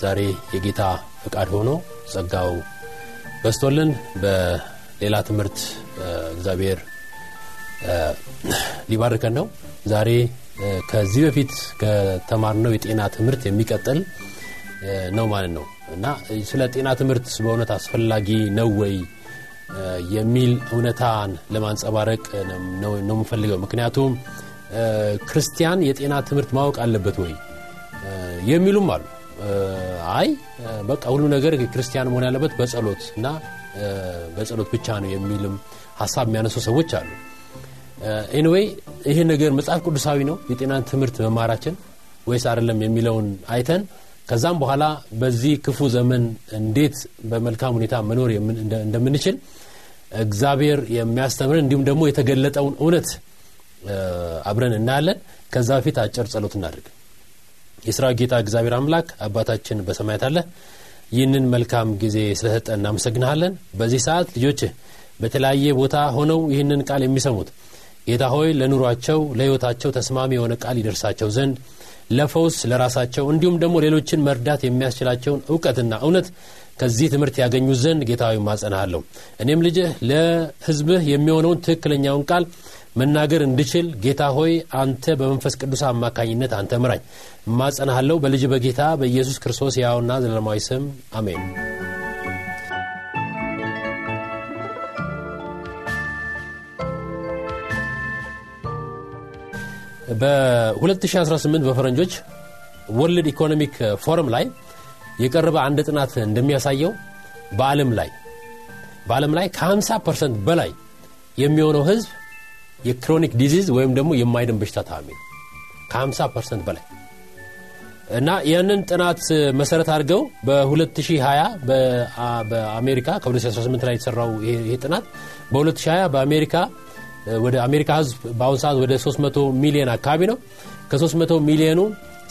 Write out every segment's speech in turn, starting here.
ዛሬ የጌታ ፈቃድ ሆኖ ጸጋው በስቶልን በሌላ ትምህርት እግዚአብሔር ሊባርከን ነው። ዛሬ ከዚህ በፊት ከተማርነው የጤና ትምህርት የሚቀጥል ነው ማለት ነው እና ስለ ጤና ትምህርት በእውነት አስፈላጊ ነው ወይ የሚል እውነታን ለማንጸባረቅ ነው የምፈልገው። ምክንያቱም ክርስቲያን የጤና ትምህርት ማወቅ አለበት ወይ የሚሉም አሉ። አይ በቃ ሁሉ ነገር ክርስቲያን መሆን ያለበት በጸሎት እና በጸሎት ብቻ ነው የሚልም ሀሳብ የሚያነሱ ሰዎች አሉ። anyway ይህ ነገር መጽሐፍ ቅዱሳዊ ነው የጤናን ትምህርት መማራችን ወይስ አይደለም የሚለውን አይተን ከዛም በኋላ በዚህ ክፉ ዘመን እንዴት በመልካም ሁኔታ መኖር እንደምንችል እግዚአብሔር የሚያስተምርን እንዲሁም ደግሞ የተገለጠውን እውነት አብረን እናያለን። ከዛ በፊት አጭር ጸሎት እናድርግ። የስራ ጌታ እግዚአብሔር አምላክ አባታችን በሰማያት አለ ይህንን መልካም ጊዜ ስለሰጠ እናመሰግንሃለን። በዚህ ሰዓት ልጆችህ በተለያየ ቦታ ሆነው ይህንን ቃል የሚሰሙት ጌታ ሆይ ለኑሯቸው ለሕይወታቸው ተስማሚ የሆነ ቃል ይደርሳቸው ዘንድ ለፈውስ ለራሳቸው እንዲሁም ደግሞ ሌሎችን መርዳት የሚያስችላቸውን እውቀትና እውነት ከዚህ ትምህርት ያገኙ ዘንድ ጌታዊ ማጸናሃለሁ። እኔም ልጅህ ለሕዝብህ የሚሆነውን ትክክለኛውን ቃል መናገር እንድችል ጌታ ሆይ አንተ በመንፈስ ቅዱስ አማካኝነት አንተ ምራኝ እማጸናሃለሁ። በልጅ በጌታ በኢየሱስ ክርስቶስ ያውና ዘለማዊ ስም አሜን። በ2018 በፈረንጆች World Economic Forum ላይ የቀረበ አንድ ጥናት እንደሚያሳየው በዓለም ላይ በዓለም ላይ ከ50 percent በላይ የሚሆነው ህዝብ የ chronic disease ወይም ደግሞ የማይድን በሽታ ታማሚ ነው። ከ50 percent በላይ እና ያንን ጥናት መሰረት አድርገው በ2020 በአሜሪካ ከ2018 ላይ የተሰራው ይሄ ጥናት በ2020 በአሜሪካ ወደ አሜሪካ ህዝብ በአሁኑ ሰዓት ወደ 300 ሚሊዮን አካባቢ ነው። ከ300 ሚሊዮኑ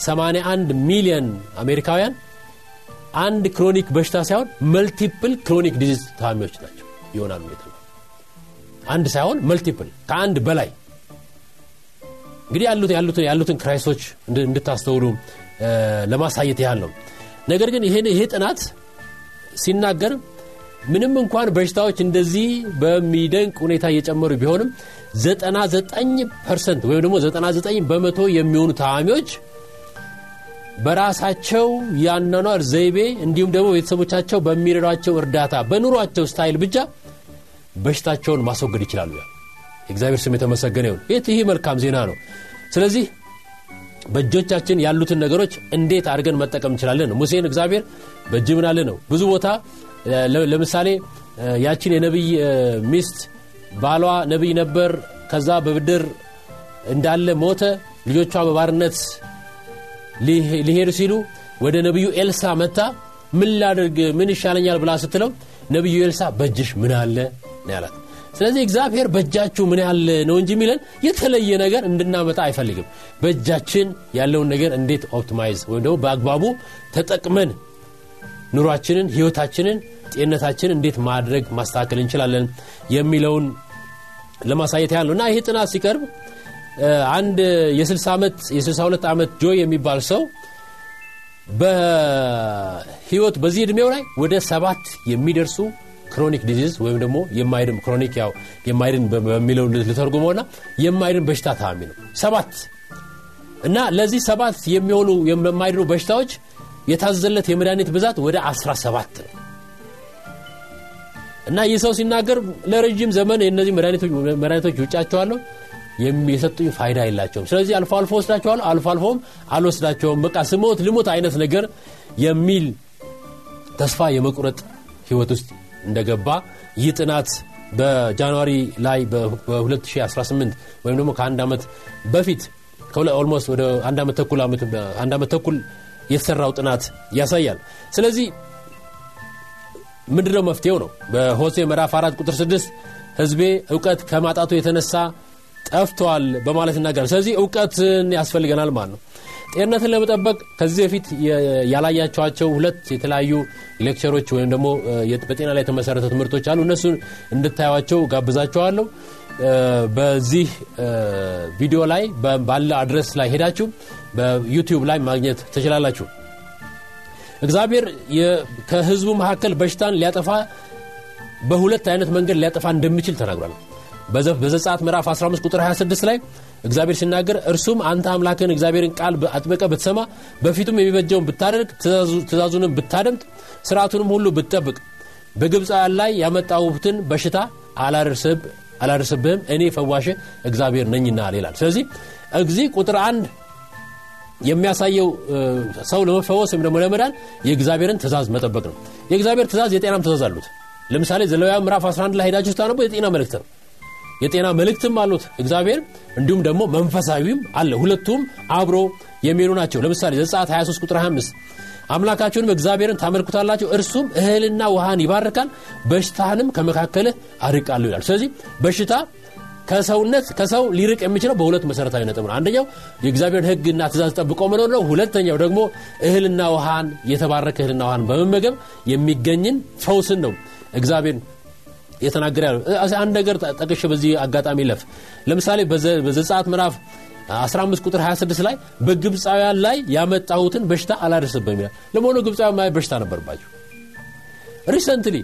81 ሚሊዮን አሜሪካውያን አንድ chronic በሽታ ሳይሆን multiple chronic disease ታማሚዎች ናቸው ይሆናሉ አንድ ሳይሆን multiple ከአንድ በላይ እንግዲህ ያሉት ያሉትን ያሉትን crisis ኦች እንድታስተውሉ ለማሳየት ያህል ነው። ነገር ግን ይሄ ጥናት ሲናገር ምንም እንኳን በሽታዎች እንደዚህ በሚደንቅ ሁኔታ እየጨመሩ ቢሆንም 99 percent ወይም ደግሞ 99 በመቶ የሚሆኑ ታማሚዎች በራሳቸው የአኗኗር ዘይቤ እንዲሁም ደግሞ ቤተሰቦቻቸው በሚረዷቸው እርዳታ በኑሯቸው style ብቻ በሽታቸውን ማስወገድ ይችላሉ። ያ የእግዚአብሔር ስም የተመሰገነ ይሁን። ይህ መልካም ዜና ነው። ስለዚህ በእጆቻችን ያሉትን ነገሮች እንዴት አድርገን መጠቀም እንችላለን? ሙሴን እግዚአብሔር በእጅህ ምናለ ነው። ብዙ ቦታ ለምሳሌ ያችን የነቢይ ሚስት ባሏ ነቢይ ነበር። ከዛ በብድር እንዳለ ሞተ። ልጆቿ በባርነት ሊሄዱ ሲሉ ወደ ነቢዩ ኤልሳ መጥታ ምን ላድርግ ምን ይሻለኛል ብላ ስትለው ነቢዩ ኤልሳ በእጅሽ ምን አለ ነው ያላት። ስለዚህ እግዚአብሔር በእጃችሁ ምን አለ ነው እንጂ የሚለን የተለየ ነገር እንድናመጣ አይፈልግም። በእጃችን ያለውን ነገር እንዴት optimize ወይም ደግሞ በአግባቡ ተጠቅመን ኑሯችንን፣ ህይወታችንን፣ ጤንነታችንን እንዴት ማድረግ ማስተካከል እንችላለን የሚለውን ለማሳየት ነው እና ይህ ጥናት ሲቀርብ አንድ የ62 ዓመት ጆይ የሚባል ሰው በህይወት በዚህ ዕድሜው ላይ ወደ ሰባት የሚደርሱ chronic disease ወይም ደግሞ የማይድን chronic ያው የማይድን በሚለው ልተርጉመውና የማይድን በሽታ ታማሚ ነው። ሰባት እና ለዚህ ሰባት የሚሆኑ የማይድኑ በሽታዎች የታዘዘለት የመድኃኒት ብዛት ወደ 17 ነው እና ይህ ሰው ሲናገር ለረዥም ዘመን የእነዚህ መድኃኒቶች ውጫቸዋለሁ የሰጡኝ ፋይዳ የላቸውም። ስለዚህ አልፎ አልፎ ወስዳቸዋለሁ፣ አልፎ አልፎም አልወስዳቸውም። በቃ ስሞት ልሞት አይነት ነገር የሚል ተስፋ የመቁረጥ ህይወት ውስጥ እንደገባ ይህ ጥናት በጃንዋሪ ላይ በ2018 ወይም ደግሞ ከአንድ ዓመት በፊት almost ወደ አንድ ዓመት ተኩል የተሰራው ጥናት ያሳያል። ስለዚህ ምንድነው መፍትሄው ነው? በሆሴዕ ምዕራፍ 4 ቁጥር 6 ህዝቤ እውቀት ከማጣቱ የተነሳ ጠፍተዋል በማለት ይናገራል ስለዚህ እውቀትን ያስፈልገናል ማለት ነው። ጤንነትን ለመጠበቅ ከዚህ በፊት ያላያቸዋቸው ሁለት የተለያዩ lecture ኦች ወይም ደግሞ በጤና ላይ የተመሰረተ ትምህርቶች አሉ። እነሱን እንድታዩቸው ጋብዛቸዋለሁ በዚህ ቪዲዮ ላይ ባለ አድረስ ላይ ሄዳችሁ በዩቲዩብ ላይ ማግኘት ትችላላችሁ። እግዚአብሔር ከህዝቡ መካከል በሽታን ሊያጠፋ በሁለት አይነት መንገድ ሊያጠፋ እንደሚችል ተናግሯል በዘጻት ምዕራፍ 15 ቁጥር 26 ላይ እግዚአብሔር ሲናገር እርሱም አንተ አምላክን እግዚአብሔርን ቃል አጥበቀ ብትሰማ በፊቱም የሚበጀውን ብታደርግ ትእዛዙንም ብታደምጥ ስርዓቱንም ሁሉ ብትጠብቅ በግብፃውያን ላይ ያመጣሁትን በሽታ አላደርስብህም እኔ ፈዋሽ እግዚአብሔር ነኝና ይላል። ስለዚህ እዚህ ቁጥር አንድ የሚያሳየው ሰው ለመፈወስ ወይም ደግሞ ለመዳን የእግዚአብሔርን ትእዛዝ መጠበቅ ነው። የእግዚአብሔር ትእዛዝ የጤናም ትእዛዝ አሉት። ለምሳሌ ዘሌዋውያን ምዕራፍ 11 ላይ ሄዳችሁ ስታነቡ የጤና መልእክት ነው የጤና መልእክትም አሉት። እግዚአብሔር እንዲሁም ደግሞ መንፈሳዊም አለ። ሁለቱም አብሮ የሚሄዱ ናቸው። ለምሳሌ ዘጻት 23 ቁጥር 25 አምላካችሁንም እግዚአብሔርን ታመልኩታላችሁ እርሱም እህልና ውሃን ይባርካል በሽታህንም ከመካከልህ አርቃለሁ ይላል። ስለዚህ በሽታ ከሰውነት ከሰው ሊርቅ የሚችለው በሁለት መሰረታዊ ነጥብ ነው። አንደኛው የእግዚአብሔርን ህግና ትእዛዝ ጠብቆ መኖር ነው። ሁለተኛው ደግሞ እህልና ውሃን የተባረከ እህልና ውሃን በመመገብ የሚገኝን ፈውስን ነው። እግዚአብሔር የተናገረ ያለው። አንድ ነገር ጠቅሼ በዚህ አጋጣሚ ለፍ ለምሳሌ በዘጸአት ምዕራፍ 15 ቁጥር 26 ላይ በግብፃውያን ላይ ያመጣሁትን በሽታ አላደርስብም ይላል። ለመሆኑ ግብፃውያን ማየ በሽታ ነበርባቸው recently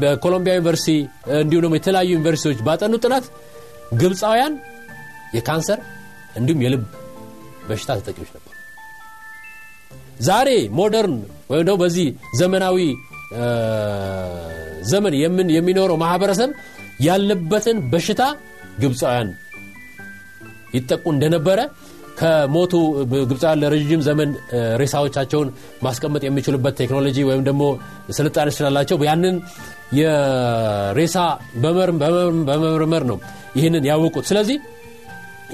በኮሎምቢያ ዩኒቨርሲቲ እንዲሁም ደግሞ የተለያዩ ዩኒቨርሲቲዎች ባጠኑ ጥናት ግብፃውያን የካንሰር እንዲሁም የልብ በሽታ ተጠቂዎች ነበሩ። ዛሬ ሞደርን ወይም ደግሞ በዚህ ዘመናዊ ዘመን የሚኖረው ማህበረሰብ ያለበትን በሽታ ግብፃውያን ይጠቁ እንደነበረ ከሞቱ ግብፃውያን ለረዥም ዘመን ሬሳዎቻቸውን ማስቀመጥ የሚችሉበት ቴክኖሎጂ ወይም ደግሞ ስልጣኔ ስላላቸው ያንን የሬሳ በመመርመር ነው ይህንን ያወቁት። ስለዚህ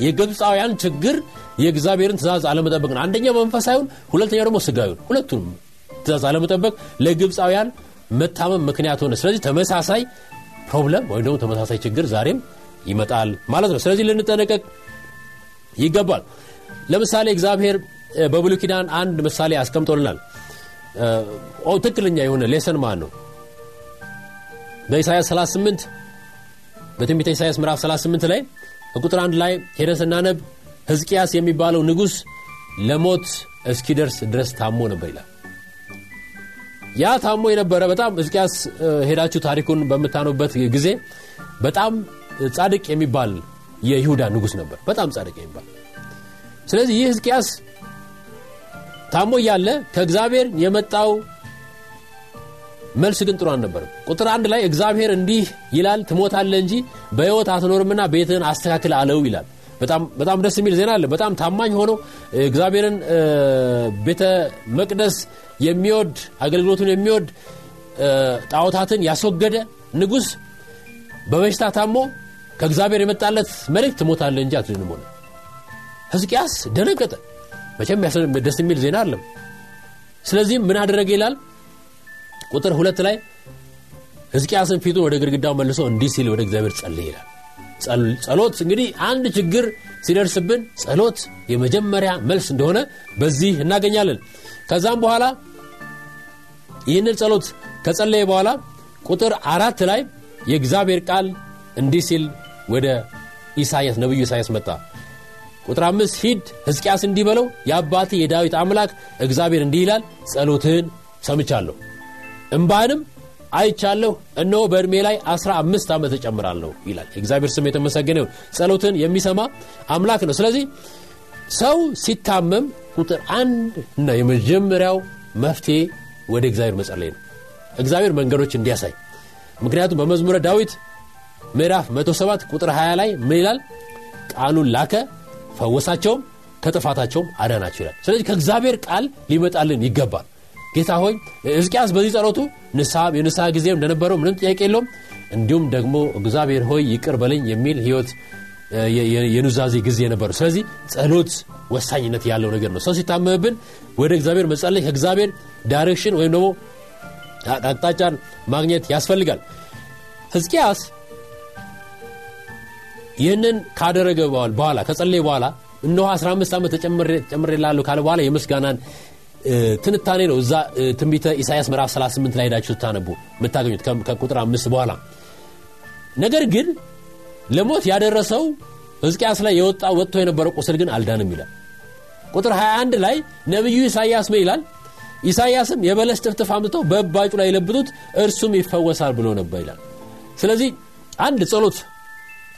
የግብፃውያን ችግር የእግዚአብሔርን ትእዛዝ አለመጠበቅ ነው። አንደኛው መንፈሳዊውን ሁለተኛው ደግሞ ስጋዊውን ሁለቱንም ትእዛዝ አለመጠበቅ ለግብፃውያን መታመም ምክንያት ሆነ። ስለዚህ ተመሳሳይ ፕሮብለም ወይም ደግሞ ተመሳሳይ ችግር ዛሬም ይመጣል ማለት ነው። ስለዚህ ልንጠነቀቅ ይገባል። ለምሳሌ እግዚአብሔር በብሉ ኪዳን አንድ ምሳሌ አስቀምጦልናል። ትክክለኛ የሆነ ሌሰን ማን ነው በኢሳያስ 38 በትንቢተ ኢሳያስ ምዕራፍ 38 ላይ ቁጥር አንድ ላይ ሄደን ስናነብ ህዝቅያስ የሚባለው ንጉሥ ለሞት እስኪደርስ ድረስ ታሞ ነበር ይላል ያ ታሞ የነበረ በጣም ህዝቅያስ ሄዳችሁ ታሪኩን በምታኑበት ጊዜ በጣም ጻድቅ የሚባል የይሁዳ ንጉሥ ነበር። በጣም ጻድቅ የሚባል። ስለዚህ ይህ ህዝቅያስ ታሞ እያለ ከእግዚአብሔር የመጣው መልስ ግን ጥሩ አልነበርም ቁጥር አንድ ላይ እግዚአብሔር እንዲህ ይላል ትሞታለ እንጂ በህይወት አትኖርምና ቤትህን አስተካክል አለው ይላል በጣም ደስ የሚል ዜና አለ። በጣም ታማኝ ሆኖ እግዚአብሔርን ቤተ መቅደስ የሚወድ አገልግሎቱን የሚወድ ጣዖታትን ያስወገደ ንጉሥ በበሽታ ታሞ ከእግዚአብሔር የመጣለት መልእክት ትሞታለ እንጂ አትድንም ሆነ። ህዝቅያስ ደነገጠ። መቼም ደስ የሚል ዜና አለም ስለዚህም ምን አደረገ ይላል? ቁጥር ሁለት ላይ ህዝቅያስን ፊቱን ወደ ግድግዳው መልሶ እንዲህ ሲል ወደ እግዚአብሔር ጸልይ ይላል ጸሎት እንግዲህ አንድ ችግር ሲደርስብን ጸሎት የመጀመሪያ መልስ እንደሆነ በዚህ እናገኛለን። ከዛም በኋላ ይህንን ጸሎት ከጸለየ በኋላ ቁጥር አራት ላይ የእግዚአብሔር ቃል እንዲህ ሲል ወደ ኢሳያስ ነቢዩ ኢሳያስ መጣ። ቁጥር አምስት ሂድ ህዝቅያስ እንዲህ በለው የአባት የዳዊት አምላክ እግዚአብሔር እንዲህ ይላል ጸሎትህን ሰምቻለሁ። እምባንም አይቻለሁ። እነሆ በእድሜ ላይ አስራ አምስት ዓመት እጨምራለሁ ይላል። የእግዚአብሔር ስም የተመሰገነ ጸሎትን የሚሰማ አምላክ ነው። ስለዚህ ሰው ሲታመም ቁጥር አንድ እና የመጀመሪያው መፍትሄ ወደ እግዚአብሔር መጸለይ ነው። እግዚአብሔር መንገዶች እንዲያሳይ። ምክንያቱም በመዝሙረ ዳዊት ምዕራፍ 107 ቁጥር 20 ላይ ምን ይላል? ቃሉን ላከ ፈወሳቸውም ከጥፋታቸውም አዳናቸው ይላል። ስለዚህ ከእግዚአብሔር ቃል ሊመጣልን ይገባል ጌታ ሆይ ሕዝቅያስ በዚህ ጸሎቱ የንስሐ ጊዜ እንደነበረው ምንም ጥያቄ የለውም። እንዲሁም ደግሞ እግዚአብሔር ሆይ ይቅር በለኝ የሚል ህይወት የኑዛዜ ጊዜ ነበሩ ስለዚህ ጸሎት ወሳኝነት ያለው ነገር ነው። ሰው ሲታመምብን ወደ እግዚአብሔር መጸለይ ከእግዚአብሔር direction ወይም ደግሞ አቅጣጫን ማግኘት ያስፈልጋል። ህዝቅያስ ይህንን ካደረገ በኋላ ከጸለየ በኋላ እነሆ 15 ዓመት ተጨምሬ ላለሁ ካለ በኋላ የምስጋናን ትንታኔ ነው። እዛ ትንቢተ ኢሳያስ ምዕራፍ 38 ላይ ሄዳችሁ ስታነቡ የምታገኙት ከቁጥር አምስት በኋላ። ነገር ግን ለሞት ያደረሰው ሕዝቅያስ ላይ የወጣ ወጥቶ የነበረው ቁስል ግን አልዳነም ይላል። ቁጥር 21 ላይ ነቢዩ ኢሳያስ ምን ይላል? ኢሳያስም የበለስ ጥፍጥፍ አምጥተው በእባጩ ላይ የለብጡት እርሱም ይፈወሳል ብሎ ነበር ይላል። ስለዚህ አንድ ጸሎት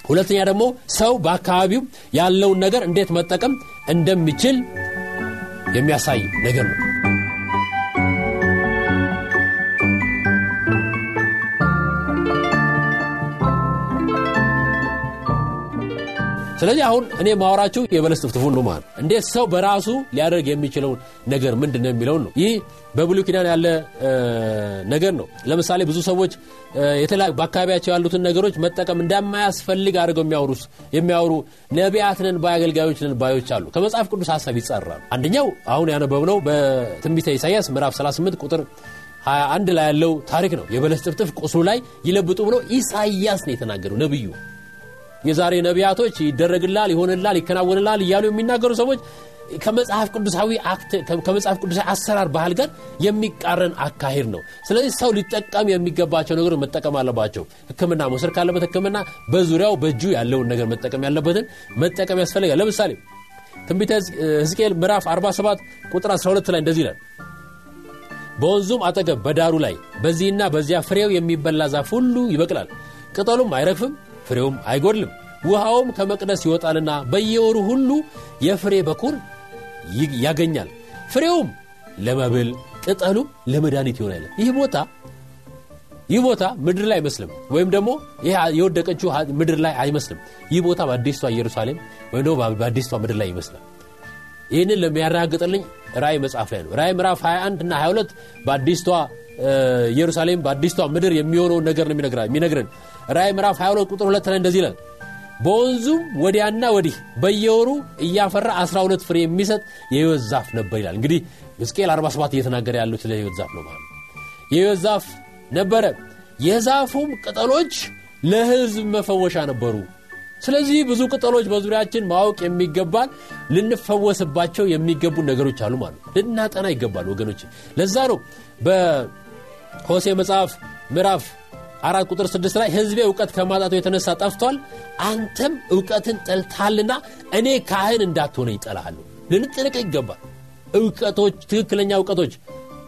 ሁለተኛ ደግሞ ሰው በአካባቢው ያለውን ነገር እንዴት መጠቀም እንደሚችል የሚያሳይ ነገር ነው ስለዚህ አሁን እኔ ማወራችሁ የበለስ ጥፍጥፉን ነው ማለት እንዴት ሰው በራሱ ሊያደርግ የሚችለውን ነገር ምንድን ነው የሚለውን ነው። ይህ በብሉ ኪዳን ያለ ነገር ነው። ለምሳሌ ብዙ ሰዎች በአካባቢያቸው ያሉትን ነገሮች መጠቀም እንደማያስፈልግ አድርገው የሚያወሩ ነቢያትንን ባይ አገልጋዮችንን ባዮች አሉ። ከመጽሐፍ ቅዱስ ሀሳብ ይጸራሉ አንደኛው አሁን ያነበብነው በትንቢተ ኢሳያስ ምዕራፍ 38 ቁጥር 21 ላይ ያለው ታሪክ ነው። የበለስ ጥፍጥፍ ቁስሉ ላይ ይለብጡ ብሎ ኢሳያስ ነው የተናገሩ ነብዩ የዛሬ ነቢያቶች ይደረግላል ይሆንላል ይከናወንላል እያሉ የሚናገሩ ሰዎች ከመጽሐፍ ቅዱሳዊ ከመጽሐፍ ቅዱሳዊ አሰራር ባህል ጋር የሚቃረን አካሄድ ነው። ስለዚህ ሰው ሊጠቀም የሚገባቸው ነገሮች መጠቀም አለባቸው። ህክምና መውሰድ ካለበት ህክምና በዙሪያው በእጁ ያለውን ነገር መጠቀም ያለበትን መጠቀም ያስፈልጋል። ለምሳሌ ትንቢተ ህዝቅኤል ምዕራፍ 47 ቁጥር 12 ላይ እንደዚህ ይላል በወንዙም አጠገብ በዳሩ ላይ በዚህና በዚያ ፍሬው የሚበላ ዛፍ ሁሉ ይበቅላል ቅጠሉም አይረግፍም ፍሬውም አይጎድልም ውሃውም ከመቅደስ ይወጣልና በየወሩ ሁሉ የፍሬ በኩር ያገኛል። ፍሬውም ለመብል ቅጠሉም ለመድኃኒት ይሆናል። ይህ ቦታ ይህ ቦታ ምድር ላይ አይመስልም። ወይም ደግሞ ይህ የወደቀችው ምድር ላይ አይመስልም። ይህ ቦታ በአዲስቷ ኢየሩሳሌም ወይም ደግሞ በአዲስቷ ምድር ላይ ይመስላል። ይህንን ለሚያረጋግጥልኝ ራእይ መጽሐፍ ላይ ነው። ራእይ ምዕራፍ 21 እና 22 በአዲስቷ ኢየሩሳሌም በአዲስቷ ምድር የሚሆነውን ነገር ነው የሚነግረን ራእይ ምዕራፍ 22 ቁጥር 2 ላይ እንደዚህ ይላል። በወንዙም ወዲያና ወዲህ በየወሩ እያፈራ 12 ፍሬ የሚሰጥ የህይወት ዛፍ ነበር ይላል። እንግዲህ ሕዝቅኤል 47 እየተናገረ ያለው ስለ ህይወት ዛፍ ነው ማለት የህይወት ዛፍ ነበረ። የዛፉም ቅጠሎች ለህዝብ መፈወሻ ነበሩ። ስለዚህ ብዙ ቅጠሎች በዙሪያችን ማወቅ የሚገባል ልንፈወስባቸው የሚገቡ ነገሮች አሉ ማለት ልናጠና ይገባል ወገኖች ለዛ ነው በሆሴ መጽሐፍ ምዕራፍ አራት ቁጥር ስድስት ላይ ህዝቤ እውቀት ከማጣቱ የተነሳ ጠፍቷል አንተም እውቀትን ጠልታልና እኔ ካህን እንዳትሆነ ይጠላሃሉ ልንጥንቅ ይገባል። እውቀቶች ትክክለኛ እውቀቶች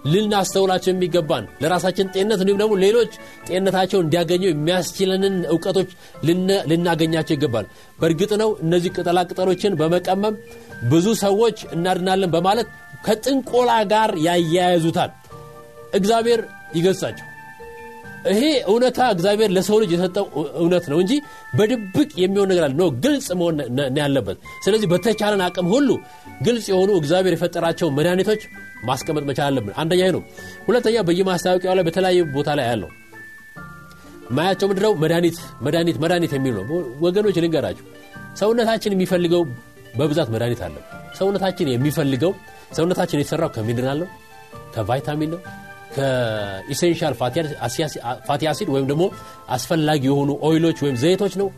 ልናስተውላቸው የሚገባን ለራሳችን ጤንነት እንዲሁም ደግሞ ሌሎች ጤንነታቸው እንዲያገኙ የሚያስችለንን እውቀቶች ልናገኛቸው ይገባል። በእርግጥ ነው እነዚህ ቅጠላ ቅጠሎችን በመቀመም ብዙ ሰዎች እናድናለን በማለት ከጥንቆላ ጋር ያያያዙታል። እግዚአብሔር ይገጻቸው ይሄ እውነታ እግዚአብሔር ለሰው ልጅ የሰጠው እውነት ነው እንጂ በድብቅ የሚሆን ነገር አለ። ግልጽ መሆን ያለበት። ስለዚህ በተቻለን አቅም ሁሉ ግልጽ የሆኑ እግዚአብሔር የፈጠራቸው መድኃኒቶች ማስቀመጥ መቻል አለብን። አንደኛ ነው። ሁለተኛ በየማስታወቂያው ላይ በተለያዩ ቦታ ላይ ያለው ማያቸው ምድረው መድኃኒት መድኃኒት መድኃኒት የሚል ነው። ወገኖች ልንገራቸው ሰውነታችን የሚፈልገው በብዛት መድኃኒት አለ። ሰውነታችን የሚፈልገው ሰውነታችን የተሰራው ከሚድናል ነው? ከቫይታሚን ነው ከ essential fatty acid ወይም ደግሞ አስፈላጊ የሆኑ oil ኦች ወይም ዘይቶች ነው።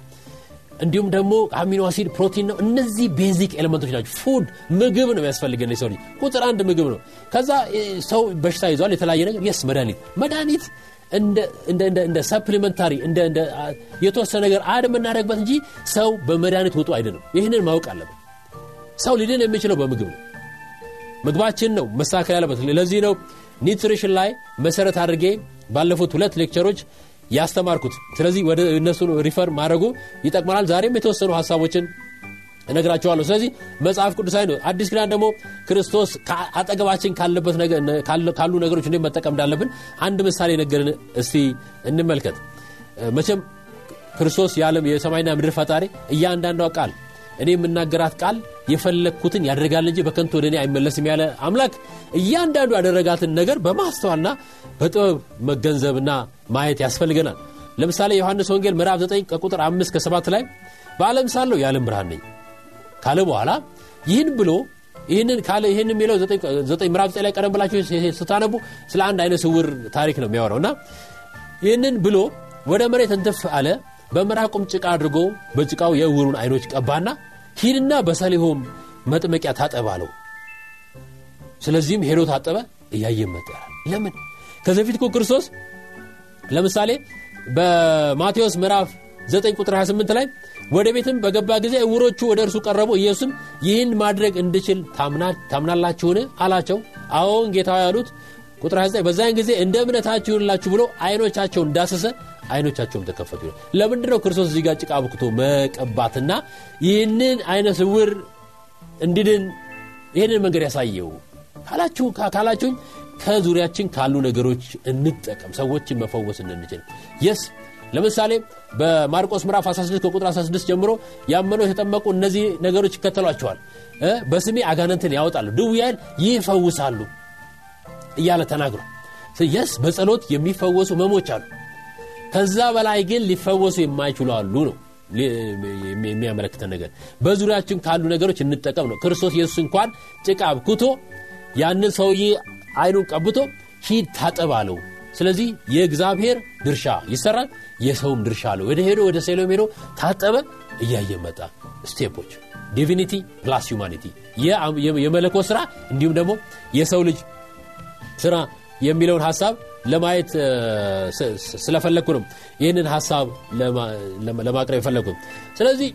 እንዲሁም ደግሞ amino acid ፕሮቲን ነው። እነዚህ basic element ኦች ናቸው። food ምግብ ነው የሚያስፈልገን ሰው ልጅ። ቁጥር አንድ ምግብ ነው። ከዛ ሰው በሽታ ይዟል የተለያየ ነገር። yes መድኃኒት። መድኃኒት እንደ supplementary የተወሰነ ነገር add የምናደርግበት እንጂ ሰው በመድኃኒት ውጤት አይደለም። ይህንን ማወቅ አለብን። ሰው ሊድን የሚችለው በምግብ ነው። ምግባችን ነው። መስተካከል ያለበት ለዚህ ነው nutrition ላይ መሰረት አድርጌ ባለፉት ሁለት lecture ኦች ያስተማርኩት። ስለዚህ ወደ እነሱን refer ማድረጉ ይጠቅመናል። ዛሬም የተወሰኑ ሀሳቦችን እነግራቸዋለሁ ስለዚህ መጽሐፍ ቅዱሳዊ ነው። አዲስ ኪዳን ደግሞ ክርስቶስ አጠገባችን ካለበት ካሉ ነገሮች እንዴት መጠቀም እንዳለብን አንድ ምሳሌ ነገርን እስቲ እንመልከት። መቼም ክርስቶስ የዓለም የሰማይና ምድር ፈጣሪ እያንዳንዷ ቃል እኔ የምናገራት ቃል የፈለግኩትን ያደርጋል እንጂ በከንቱ ወደ እኔ አይመለስም ያለ አምላክ እያንዳንዱ ያደረጋትን ነገር በማስተዋልና በጥበብ መገንዘብና ማየት ያስፈልገናል። ለምሳሌ ዮሐንስ ወንጌል ምዕራፍ 9 ከቁጥር 5 ከ7 ላይ በዓለም ሳለው የዓለም ብርሃን ነኝ ካለ በኋላ ይህን ብሎ ይህንን ካለ ይህን የሚለው ምዕራፍ ዘጠኝ ላይ ቀደም ብላችሁ ስታነቡ ስለ አንድ አይነ ስውር ታሪክ ነው የሚያወራው እና ይህንን ብሎ ወደ መሬት እንትፍ አለ በምራቁም ጭቃ አድርጎ በጭቃው የእውሩን አይኖች ቀባና ሂድና በሰሊሆም መጥመቂያ ታጠብ አለው። ስለዚህም ሄዶ ታጠበ እያየ መጠ ለምን? ከዚህ በፊት ክርስቶስ ለምሳሌ በማቴዎስ ምዕራፍ 9 ቁጥር 28 ላይ ወደ ቤትም በገባ ጊዜ እውሮቹ ወደ እርሱ ቀረቡ። ኢየሱስም ይህን ማድረግ እንድችል ታምናላችሁን? አላቸው። አዎን ጌታ ያሉት ቁጥር 29 በዛን ጊዜ እንደ እምነታችሁ ይሁንላችሁ ብሎ አይኖቻቸውን እንዳሰሰ አይኖቻቸውም ተከፈቱ። ይላል ለምንድ ነው ክርስቶስ እዚህ ጋር ጭቃ ብክቶ መቀባትና ይህንን አይነ ስውር እንዲድን ይህንን መንገድ ያሳየው? ካላችሁኝ ከዙሪያችን ካሉ ነገሮች እንጠቀም ሰዎችን መፈወስ እንድንችል። yes ለምሳሌ በማርቆስ ምዕራፍ 16 ከቁጥር 16 ጀምሮ ያመነው የተጠመቁ እነዚህ ነገሮች ይከተሏቸዋል። በስሜ አጋነንትን ያወጣሉ ድውያን ይፈውሳሉ እያለ ተናግሯል። yes በጸሎት የሚፈወሱ ህመሞች አሉ ከዛ በላይ ግን ሊፈወሱ የማይችሉ አሉ ነው የሚያመለክተን ነገር። በዙሪያችን ካሉ ነገሮች እንጠቀም ነው። ክርስቶስ ኢየሱስ እንኳን ጭቃ አብኩቶ ያንን ሰውዬ አይኑን ቀብቶ ሂድ ታጠብ አለው። ስለዚህ የእግዚአብሔር ድርሻ ይሰራል የሰውም ድርሻ አለው። ወደ ሄዶ ወደ ሰሊሆም ሄዶ ታጠበ እያየ መጣ። step ኦች divinity plus humanity የመለኮት ስራ እንዲሁም ደግሞ የሰው ልጅ ስራ የሚለውን ሀሳብ ለማየት ስለፈለግኩ ነው ይህንን ሀሳብ ለማቅረብ የፈለግኩ ስለዚህ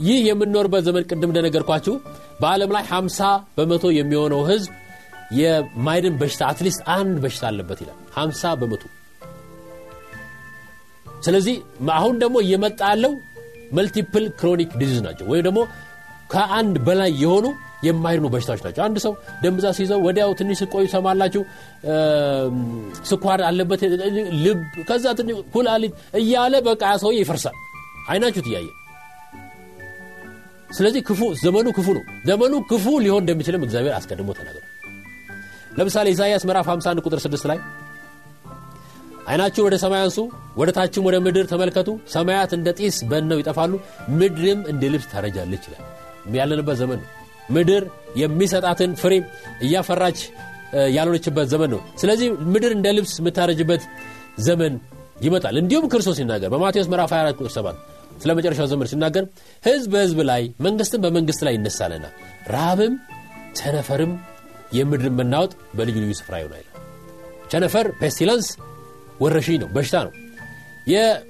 ይህ የምንኖርበት ዘመን ቅድም እንደነገርኳችሁ በዓለም ላይ 50 በመቶ የሚሆነው ህዝብ የማይድን በሽታ at least አንድ በሽታ አለበት ይላል። 50 በመቶ። ስለዚህ አሁን ደግሞ እየመጣ ያለው multiple chronic disease ናቸው። ወይም ደግሞ ከአንድ በላይ የሆኑ የማይድኑ በሽታዎች ናቸው። አንድ ሰው ደም ብዛት ሲይዘው ወዲያው ትንሽ ስቆዩ ሰማላችሁ ስኳር አለበት ልብ ከዛ ኩላሊት እያለ በቃ ሰውዬ ይፈርሳል። አይናችሁት እያየ ስለዚህ ክፉ ዘመኑ ክፉ ነው። ዘመኑ ክፉ ሊሆን እንደሚችልም እግዚአብሔር አስቀድሞ ተናግሯል። ለምሳሌ ኢሳያስ ምዕራፍ 51 ቁጥር 6 ላይ አይናችሁ ወደ ሰማይ አንሱ ወደ ታችም ወደ ምድር ተመልከቱ። ሰማያት እንደ ጢስ በነው ይጠፋሉ ምድርም እንደ ልብስ ታረጃለች ይላል። ያለንበት ዘመን ነው ምድር የሚሰጣትን ፍሬ እያፈራች ያልሆነችበት ዘመን ነው። ስለዚህ ምድር እንደ ልብስ የምታረጅበት ዘመን ይመጣል። እንዲሁም ክርስቶስ ሲናገር በማቴዎስ ምዕራፍ 24 ቁጥር 7 ስለ መጨረሻው ዘመን ሲናገር ህዝብ በህዝብ ላይ መንግስትም በመንግስት ላይ ይነሳልና ረሃብም ቸነፈርም የምድርን መናወጥ በልዩ ልዩ ስፍራ ይሆናል። ቸነፈር pestilence ወረሽኝ ነው በሽታ ነው።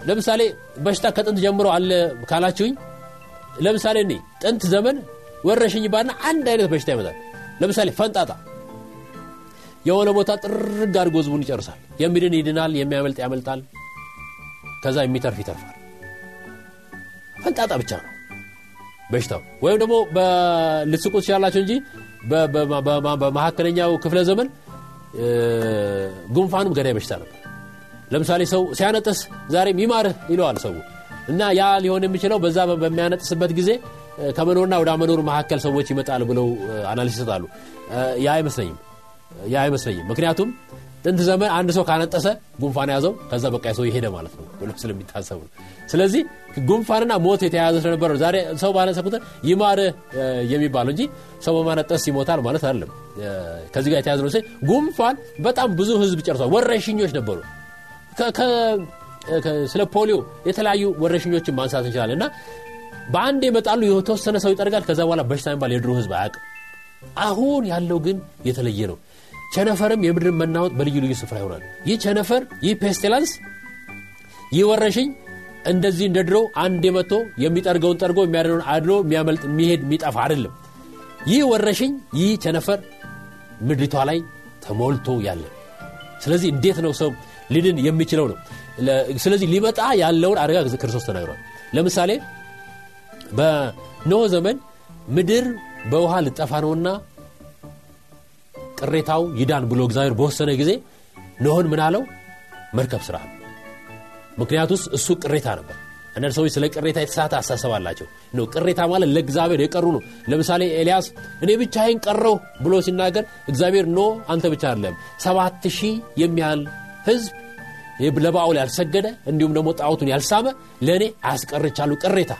ለምሳሌ በሽታ ከጥንት ጀምሮ አለ ካላችሁኝ ለምሳሌ እኔ ጥንት ዘመን ወረርሽኝ መጣና አንድ አይነት በሽታ ይመጣል። ለምሳሌ ፈንጣጣ። የሆነ ቦታ ጥርግ አድርጎ ህዝቡን ይጨርሳል። የሚድን ይድናል የሚያመልጥ ያመልጣል። ከዛ የሚተርፍ ይተርፋል። ፈንጣጣ ብቻ ነው በሽታው። ወይም ደግሞ ልትስቁ ትችላላችሁ እንጂ በመካከለኛው ክፍለ ዘመን ጉንፋኑም ገዳይ በሽታ ነበር። ለምሳሌ ሰው ሲያነጥስ ዛሬም ይማርህ ይለዋል ሰው። እና ያ ሊሆን የሚችለው በዛ በሚያነጥስበት ጊዜ ከመኖርና ወደ መኖር መካከል ሰዎች ይመጣል ብለው አናሊስ ይሰጣሉ። ያ አይመስለኝም። ያ አይመስለኝም። ምክንያቱም ጥንት ዘመን አንድ ሰው ካነጠሰ ጉንፋን ያዘው ከዛ በቃ ሰው ይሄደ ማለት ነው። ብሎ ስለሚታሰቡ ነው። ስለዚህ ጉንፋንና ሞት የተያያዘ ስለነበረ ዛሬ ሰው ባነጠሰ ቁጥር ይማር የሚባለው እንጂ ሰው በማነጠስ ይሞታል ማለት አይደለም። ከዚህ ጋር የተያዘ ነው። ጉንፋን በጣም ብዙ ህዝብ ጨርሷል። ወረሽኞች ነበሩ። ስለ ፖሊዮ የተለያዩ ወረሽኞችን ማንሳት እንችላለን እና በአንድ ይመጣሉ የተወሰነ ሰው ይጠርጋል ከዛ በኋላ በሽታ የሚባል የድሮ ህዝብ አያውቅም። አሁን ያለው ግን የተለየ ነው። ቸነፈርም የምድርን መናወጥ በልዩ ልዩ ስፍራ ይሆናል። ይህ ቸነፈር ይህ pestilence ይህ ወረሽኝ እንደዚህ እንደ ድሮ አንድ የመቶ የሚጠርገውን ጠርጎ የሚያድነውን አድኖ የሚያመልጥ የሚሄድ የሚጠፋ አይደለም። ይህ ወረሽኝ ይህ ቸነፈር ምድሪቷ ላይ ተሞልቶ ያለ ስለዚህ እንዴት ነው ሰው ሊድን የሚችለው ነው? ስለዚህ ሊመጣ ያለውን አደጋ ክርስቶስ ተናግሯል። ለምሳሌ በኖህ ዘመን ምድር በውሃ ልጠፋ ነውና ቅሬታው ይዳን ብሎ እግዚአብሔር በወሰነ ጊዜ ኖህን ምን አለው? መርከብ ስራ ምክንያቱስ እሱ ቅሬታ ነበር። አንዳንድ ሰዎች ስለ ቅሬታ የተሳተ አሳሰብ አላቸው። ነው ቅሬታ ማለት ለእግዚአብሔር የቀሩ ነው። ለምሳሌ ኤልያስ እኔ ብቻዬን ቀረው ብሎ ሲናገር እግዚአብሔር ኖ አንተ ብቻ አይደለም ሰባት ሺህ የሚያህል ህዝብ ለባውል ያልሰገደ እንዲሁም ደግሞ ጣዖቱን ያልሳመ ለእኔ አያስቀርቻሉ ቅሬታ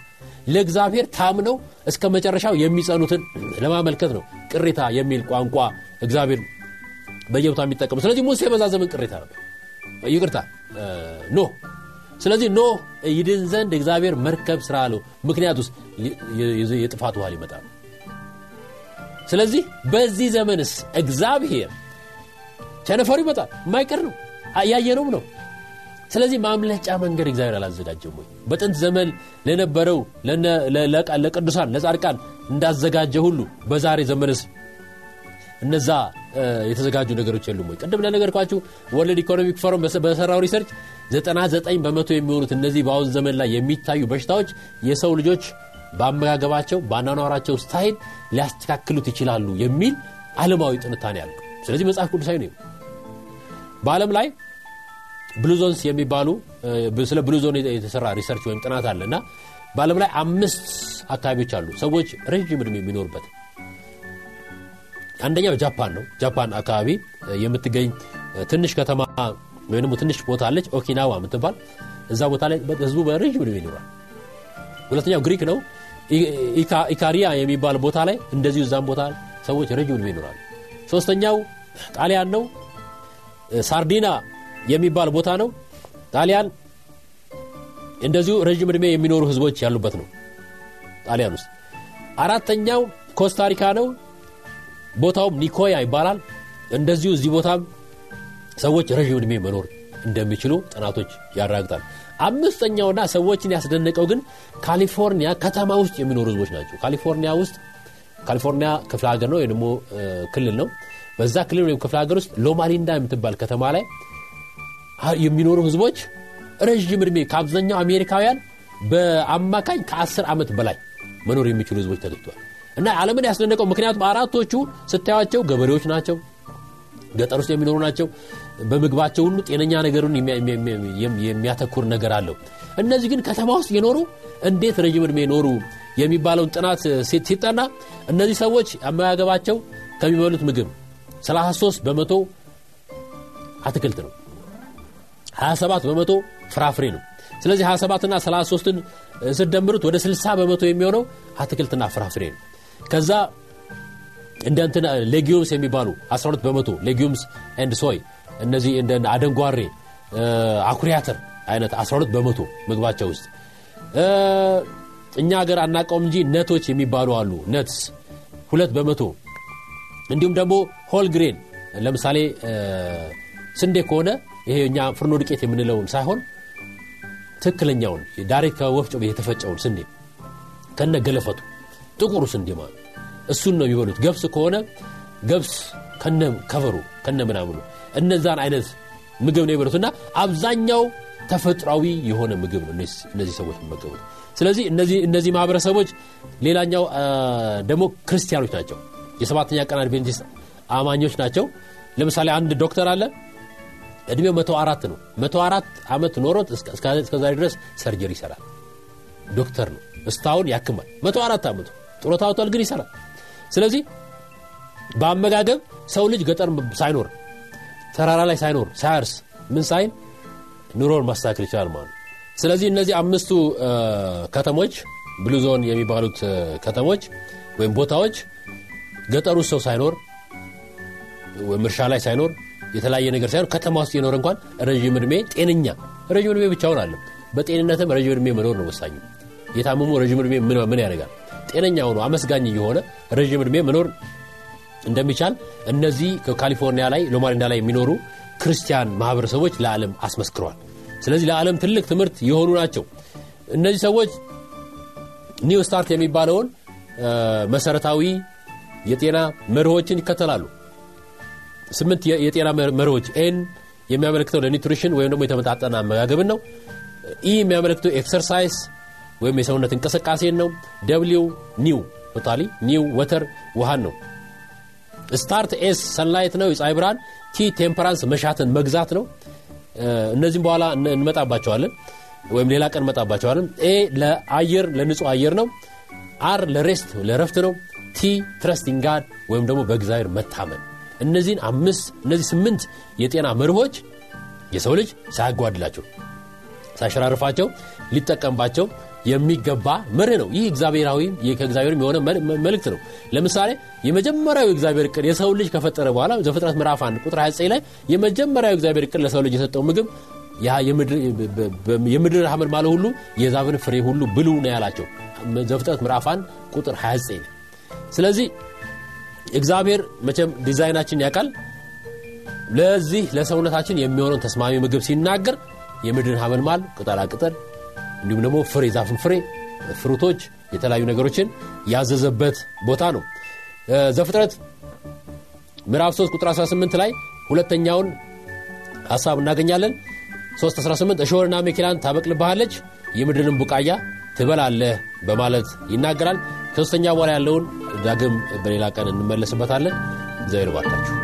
ለእግዚአብሔር ታምነው እስከ መጨረሻው የሚጸኑትን ለማመልከት ነው ቅሬታ የሚል ቋንቋ እግዚአብሔር በየቦታ የሚጠቀሙ ስለዚህ ሙሴ በዛ ዘመን ቅሬታ ነበር። ይቅርታ ኖህ ስለዚህ ኖህ ይድን ዘንድ እግዚአብሔር መርከብ ስራ አለው። ምክንያት ውስጥ የጥፋት ውሃ ሊመጣ ነው። ስለዚህ በዚህ ዘመንስ እግዚአብሔር ቸነፈሩ ይመጣል? የማይቀር ነው። እያየነውም ነው ስለዚህ ማምለጫ መንገድ እግዚአብሔር አላዘጋጀም ወይ? በጥንት ዘመን ለነበረው ለቅዱሳን ለጻድቃን እንዳዘጋጀ ሁሉ በዛሬ ዘመንስ እነዛ የተዘጋጁ ነገሮች የሉም ወይ? ቅድም እንደነገርኳችሁ World Economic Forum በሰራው research 99 በመቶ የሚሆኑት እነዚህ በአሁን ዘመን ላይ የሚታዩ በሽታዎች የሰው ልጆች በአመጋገባቸው በአናኗራቸው style ሊያስተካክሉት ይችላሉ የሚል አለማዊ ትንታኔ ያሉ ስለዚህ መጽሐፍ ቅዱሳዊ ነው በዓለም ላይ blue zones የሚባሉ ስለ blue zone የተሰራ research ወይም ጥናት አለ እና በዓለም ላይ አምስት አካባቢዎች አሉ። ሰዎች ረዥም ዕድሜ የሚኖሩበት አንደኛው ጃፓን ነው። ጃፓን አካባቢ የምትገኝ ትንሽ ከተማ ወይም ትንሽ ቦታ አለች። ኦኪናዋ የምትባል እዛ ቦታ ላይ ህዝቡ በረዥም ዕድሜ ይኖራል። ሁለተኛው ግሪክ ነው። ኢካሪያ የሚባል ቦታ ላይ እንደዚሁ እዛም ቦታ ሰዎች ረዥም ዕድሜ ይኖራሉ። ሶስተኛው ጣሊያን ነው። ሳርዲና የሚባል ቦታ ነው። ጣሊያን እንደዚሁ ረዥም ዕድሜ የሚኖሩ ህዝቦች ያሉበት ነው። ጣሊያን ውስጥ አራተኛው ኮስታሪካ ነው። ቦታውም ኒኮያ ይባላል። እንደዚሁ እዚህ ቦታም ሰዎች ረዥም ዕድሜ መኖር እንደሚችሉ ጥናቶች ያረጋግጣል። አምስተኛውና ሰዎችን ያስደነቀው ግን ካሊፎርኒያ ከተማ ውስጥ የሚኖሩ ህዝቦች ናቸው። ካሊፎርኒያ ውስጥ ካሊፎርኒያ ክፍለ ሀገር ነው ወይ ክልል ነው። በዛ ክልል ወይም ክፍለ ሀገር ውስጥ ሎማሊንዳ የምትባል ከተማ ላይ የሚኖሩ ህዝቦች ረዥም ዕድሜ ከአብዛኛው አሜሪካውያን በአማካኝ ከ10 ዓመት በላይ መኖር የሚችሉ ህዝቦች ተገኝተዋል። እና ዓለምን ያስደነቀው ምክንያቱም አራቶቹ ስታያቸው ገበሬዎች ናቸው ገጠር ውስጥ የሚኖሩ ናቸው። በምግባቸው ሁሉ ጤነኛ ነገሩን የሚያተኩር ነገር አለው። እነዚህ ግን ከተማ ውስጥ የኖሩ እንዴት ረዥም ዕድሜ ኖሩ የሚባለውን ጥናት ሲጠና እነዚህ ሰዎች አመጋገባቸው ከሚበሉት ምግብ 33 በመቶ አትክልት ነው 27 በመቶ ፍራፍሬ ነው። ስለዚህ 27 ና 33ን ስደምሩት ወደ 60 በመቶ የሚሆነው አትክልትና ፍራፍሬ ነው። ከዛ እንደ እንትን legumes የሚባሉ 12 በመቶ legumes and soy እነዚህ እንደ አደንጓሬ አኩሪ አተር አይነት 12 በመቶ ምግባቸው ውስጥ። እኛ ሀገር አናቀውም እንጂ nut ኦች የሚባሉ አሉ። nuts ሁለት በመቶ። እንዲሁም ደግሞ whole grain ለምሳሌ ስንዴ ከሆነ ይሄ እኛ ፉርኖ ዱቄት የምንለውን ሳይሆን ትክክለኛውን direct ከወፍጮ የተፈጨውን ስንዴ ከነ ገለፈቱ ጥቁሩ ስንዴ ማለት እሱን ነው የሚበሉት። ገብስ ከሆነ ገብስ ከነ ከበሩ ከነ ምናምኑ እነዛን አይነት ምግብ ነው የሚበሉት እና አብዛኛው ተፈጥሯዊ የሆነ ምግብ ነው እነዚህ ሰዎች የሚመገቡት። ስለዚህ እነዚህ ማህበረሰቦች ሌላኛው ደግሞ ክርስቲያኖች ናቸው። የሰባተኛ ቀን አድቬንቲስት አማኞች ናቸው። ለምሳሌ አንድ ዶክተር አለ እድሜው አራት ነው። መቶ አራት ዓመት ኖሮት እስከዛሬ ድረስ ሰርጀሪ ይሰራል። ዶክተር ነው። እስታሁን ያክማል። መቶ አራት ዓመቱ ጡረታ ወጥቷል ግን ይሰራል። ስለዚህ በአመጋገብ ሰው ልጅ ገጠር ሳይኖር ተራራ ላይ ሳይኖር ሳያርስ ምን ሳይን ኑሮን ማስተካከል ይችላል ማለት ስለዚህ እነዚህ አምስቱ ከተሞች ብሉዞን የሚባሉት ከተሞች ወይም ቦታዎች ገጠሩ ሰው ሳይኖር ወይም እርሻ ላይ ሳይኖር የተለያየ ነገር ሳይኖር ከተማ ውስጥ የኖረ እንኳን ረዥም ዕድሜ ጤነኛ ረዥም ዕድሜ ብቻውን አለም በጤንነትም ረዥም ዕድሜ መኖር ነው ወሳኙ። የታመሙ ረዥም ዕድሜ ምን ያደርጋል? ጤነኛ ሆኖ አመስጋኝ የሆነ ረዥም ዕድሜ መኖር እንደሚቻል እነዚህ ካሊፎርኒያ ላይ ሎማ ሊንዳ ላይ የሚኖሩ ክርስቲያን ማህበረሰቦች ለዓለም አስመስክረዋል ስለዚህ ለዓለም ትልቅ ትምህርት የሆኑ ናቸው። እነዚህ ሰዎች NEWSTART የሚባለውን መሰረታዊ የጤና መርሆችን ይከተላሉ ስምንት የጤና መርሆች N የሚያመለክተው ለ nutrition ወይም ደግሞ የተመጣጠነ አመጋገብን ነው። E የሚያመለክተው exercise ወይም የሰውነት እንቅስቃሴን ነው። W new totally new water ውሃን ነው። start S sunlight ነው። የፀሐይ ብርሃን T temperance መሻትን መግዛት ነው። እነዚህም በኋላ እንመጣባቸዋለን ወይም ሌላ ቀን እንመጣባቸዋለን። A ለአየር ለንጹህ አየር ነው። R ለ rest ለረፍት ነው። T trusting God ወይም ደግሞ በእግዚአብሔር መታመን እነዚህን አምስት እነዚህ ስምንት የጤና መርሆች የሰው ልጅ ሳያጓድላቸው ሳያሸራርፋቸው ሊጠቀምባቸው የሚገባ መርህ ነው። ይህ እግዚአብሔራዊ ከእግዚአብሔር የሆነ መልእክት ነው። ለምሳሌ የመጀመሪያው እግዚአብሔር ቅድ የሰው ልጅ ከፈጠረ በኋላ ዘፍጥረት ምዕራፍ 1 ቁጥር 29 ላይ የመጀመሪያው እግዚአብሔር ቅድ ለሰው ልጅ የሰጠው ምግብ የምድር ሐመልማል ሁሉ የዛፍን ፍሬ ሁሉ ብሉ ነው ያላቸው ዘፍጥረት ምዕራፍ 1 ቁጥር 29 ስለዚህ እግዚአብሔር መቼም ዲዛይናችን ያውቃል? ለዚህ ለሰውነታችን የሚሆነውን ተስማሚ ምግብ ሲናገር የምድርን ሐመልማል ቅጠላቅጠል እንዲሁም ደግሞ ፍሬ ዛፍን ፍሬ ፍሩቶች የተለያዩ ነገሮችን ያዘዘበት ቦታ ነው። ዘፍጥረት ምዕራፍ 3 ቁጥር 18 ላይ ሁለተኛውን ሐሳብ እናገኛለን። 318 እሾህንና ሜኬላን ታበቅልብሃለች የምድርን ቡቃያ ትበላለህ በማለት ይናገራል። ከሶስተኛ በኋላ ያለውን ዳግም በሌላ ቀን እንመለስበታለን። እግዚአብሔር ባርካችሁ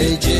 Hey, Jay.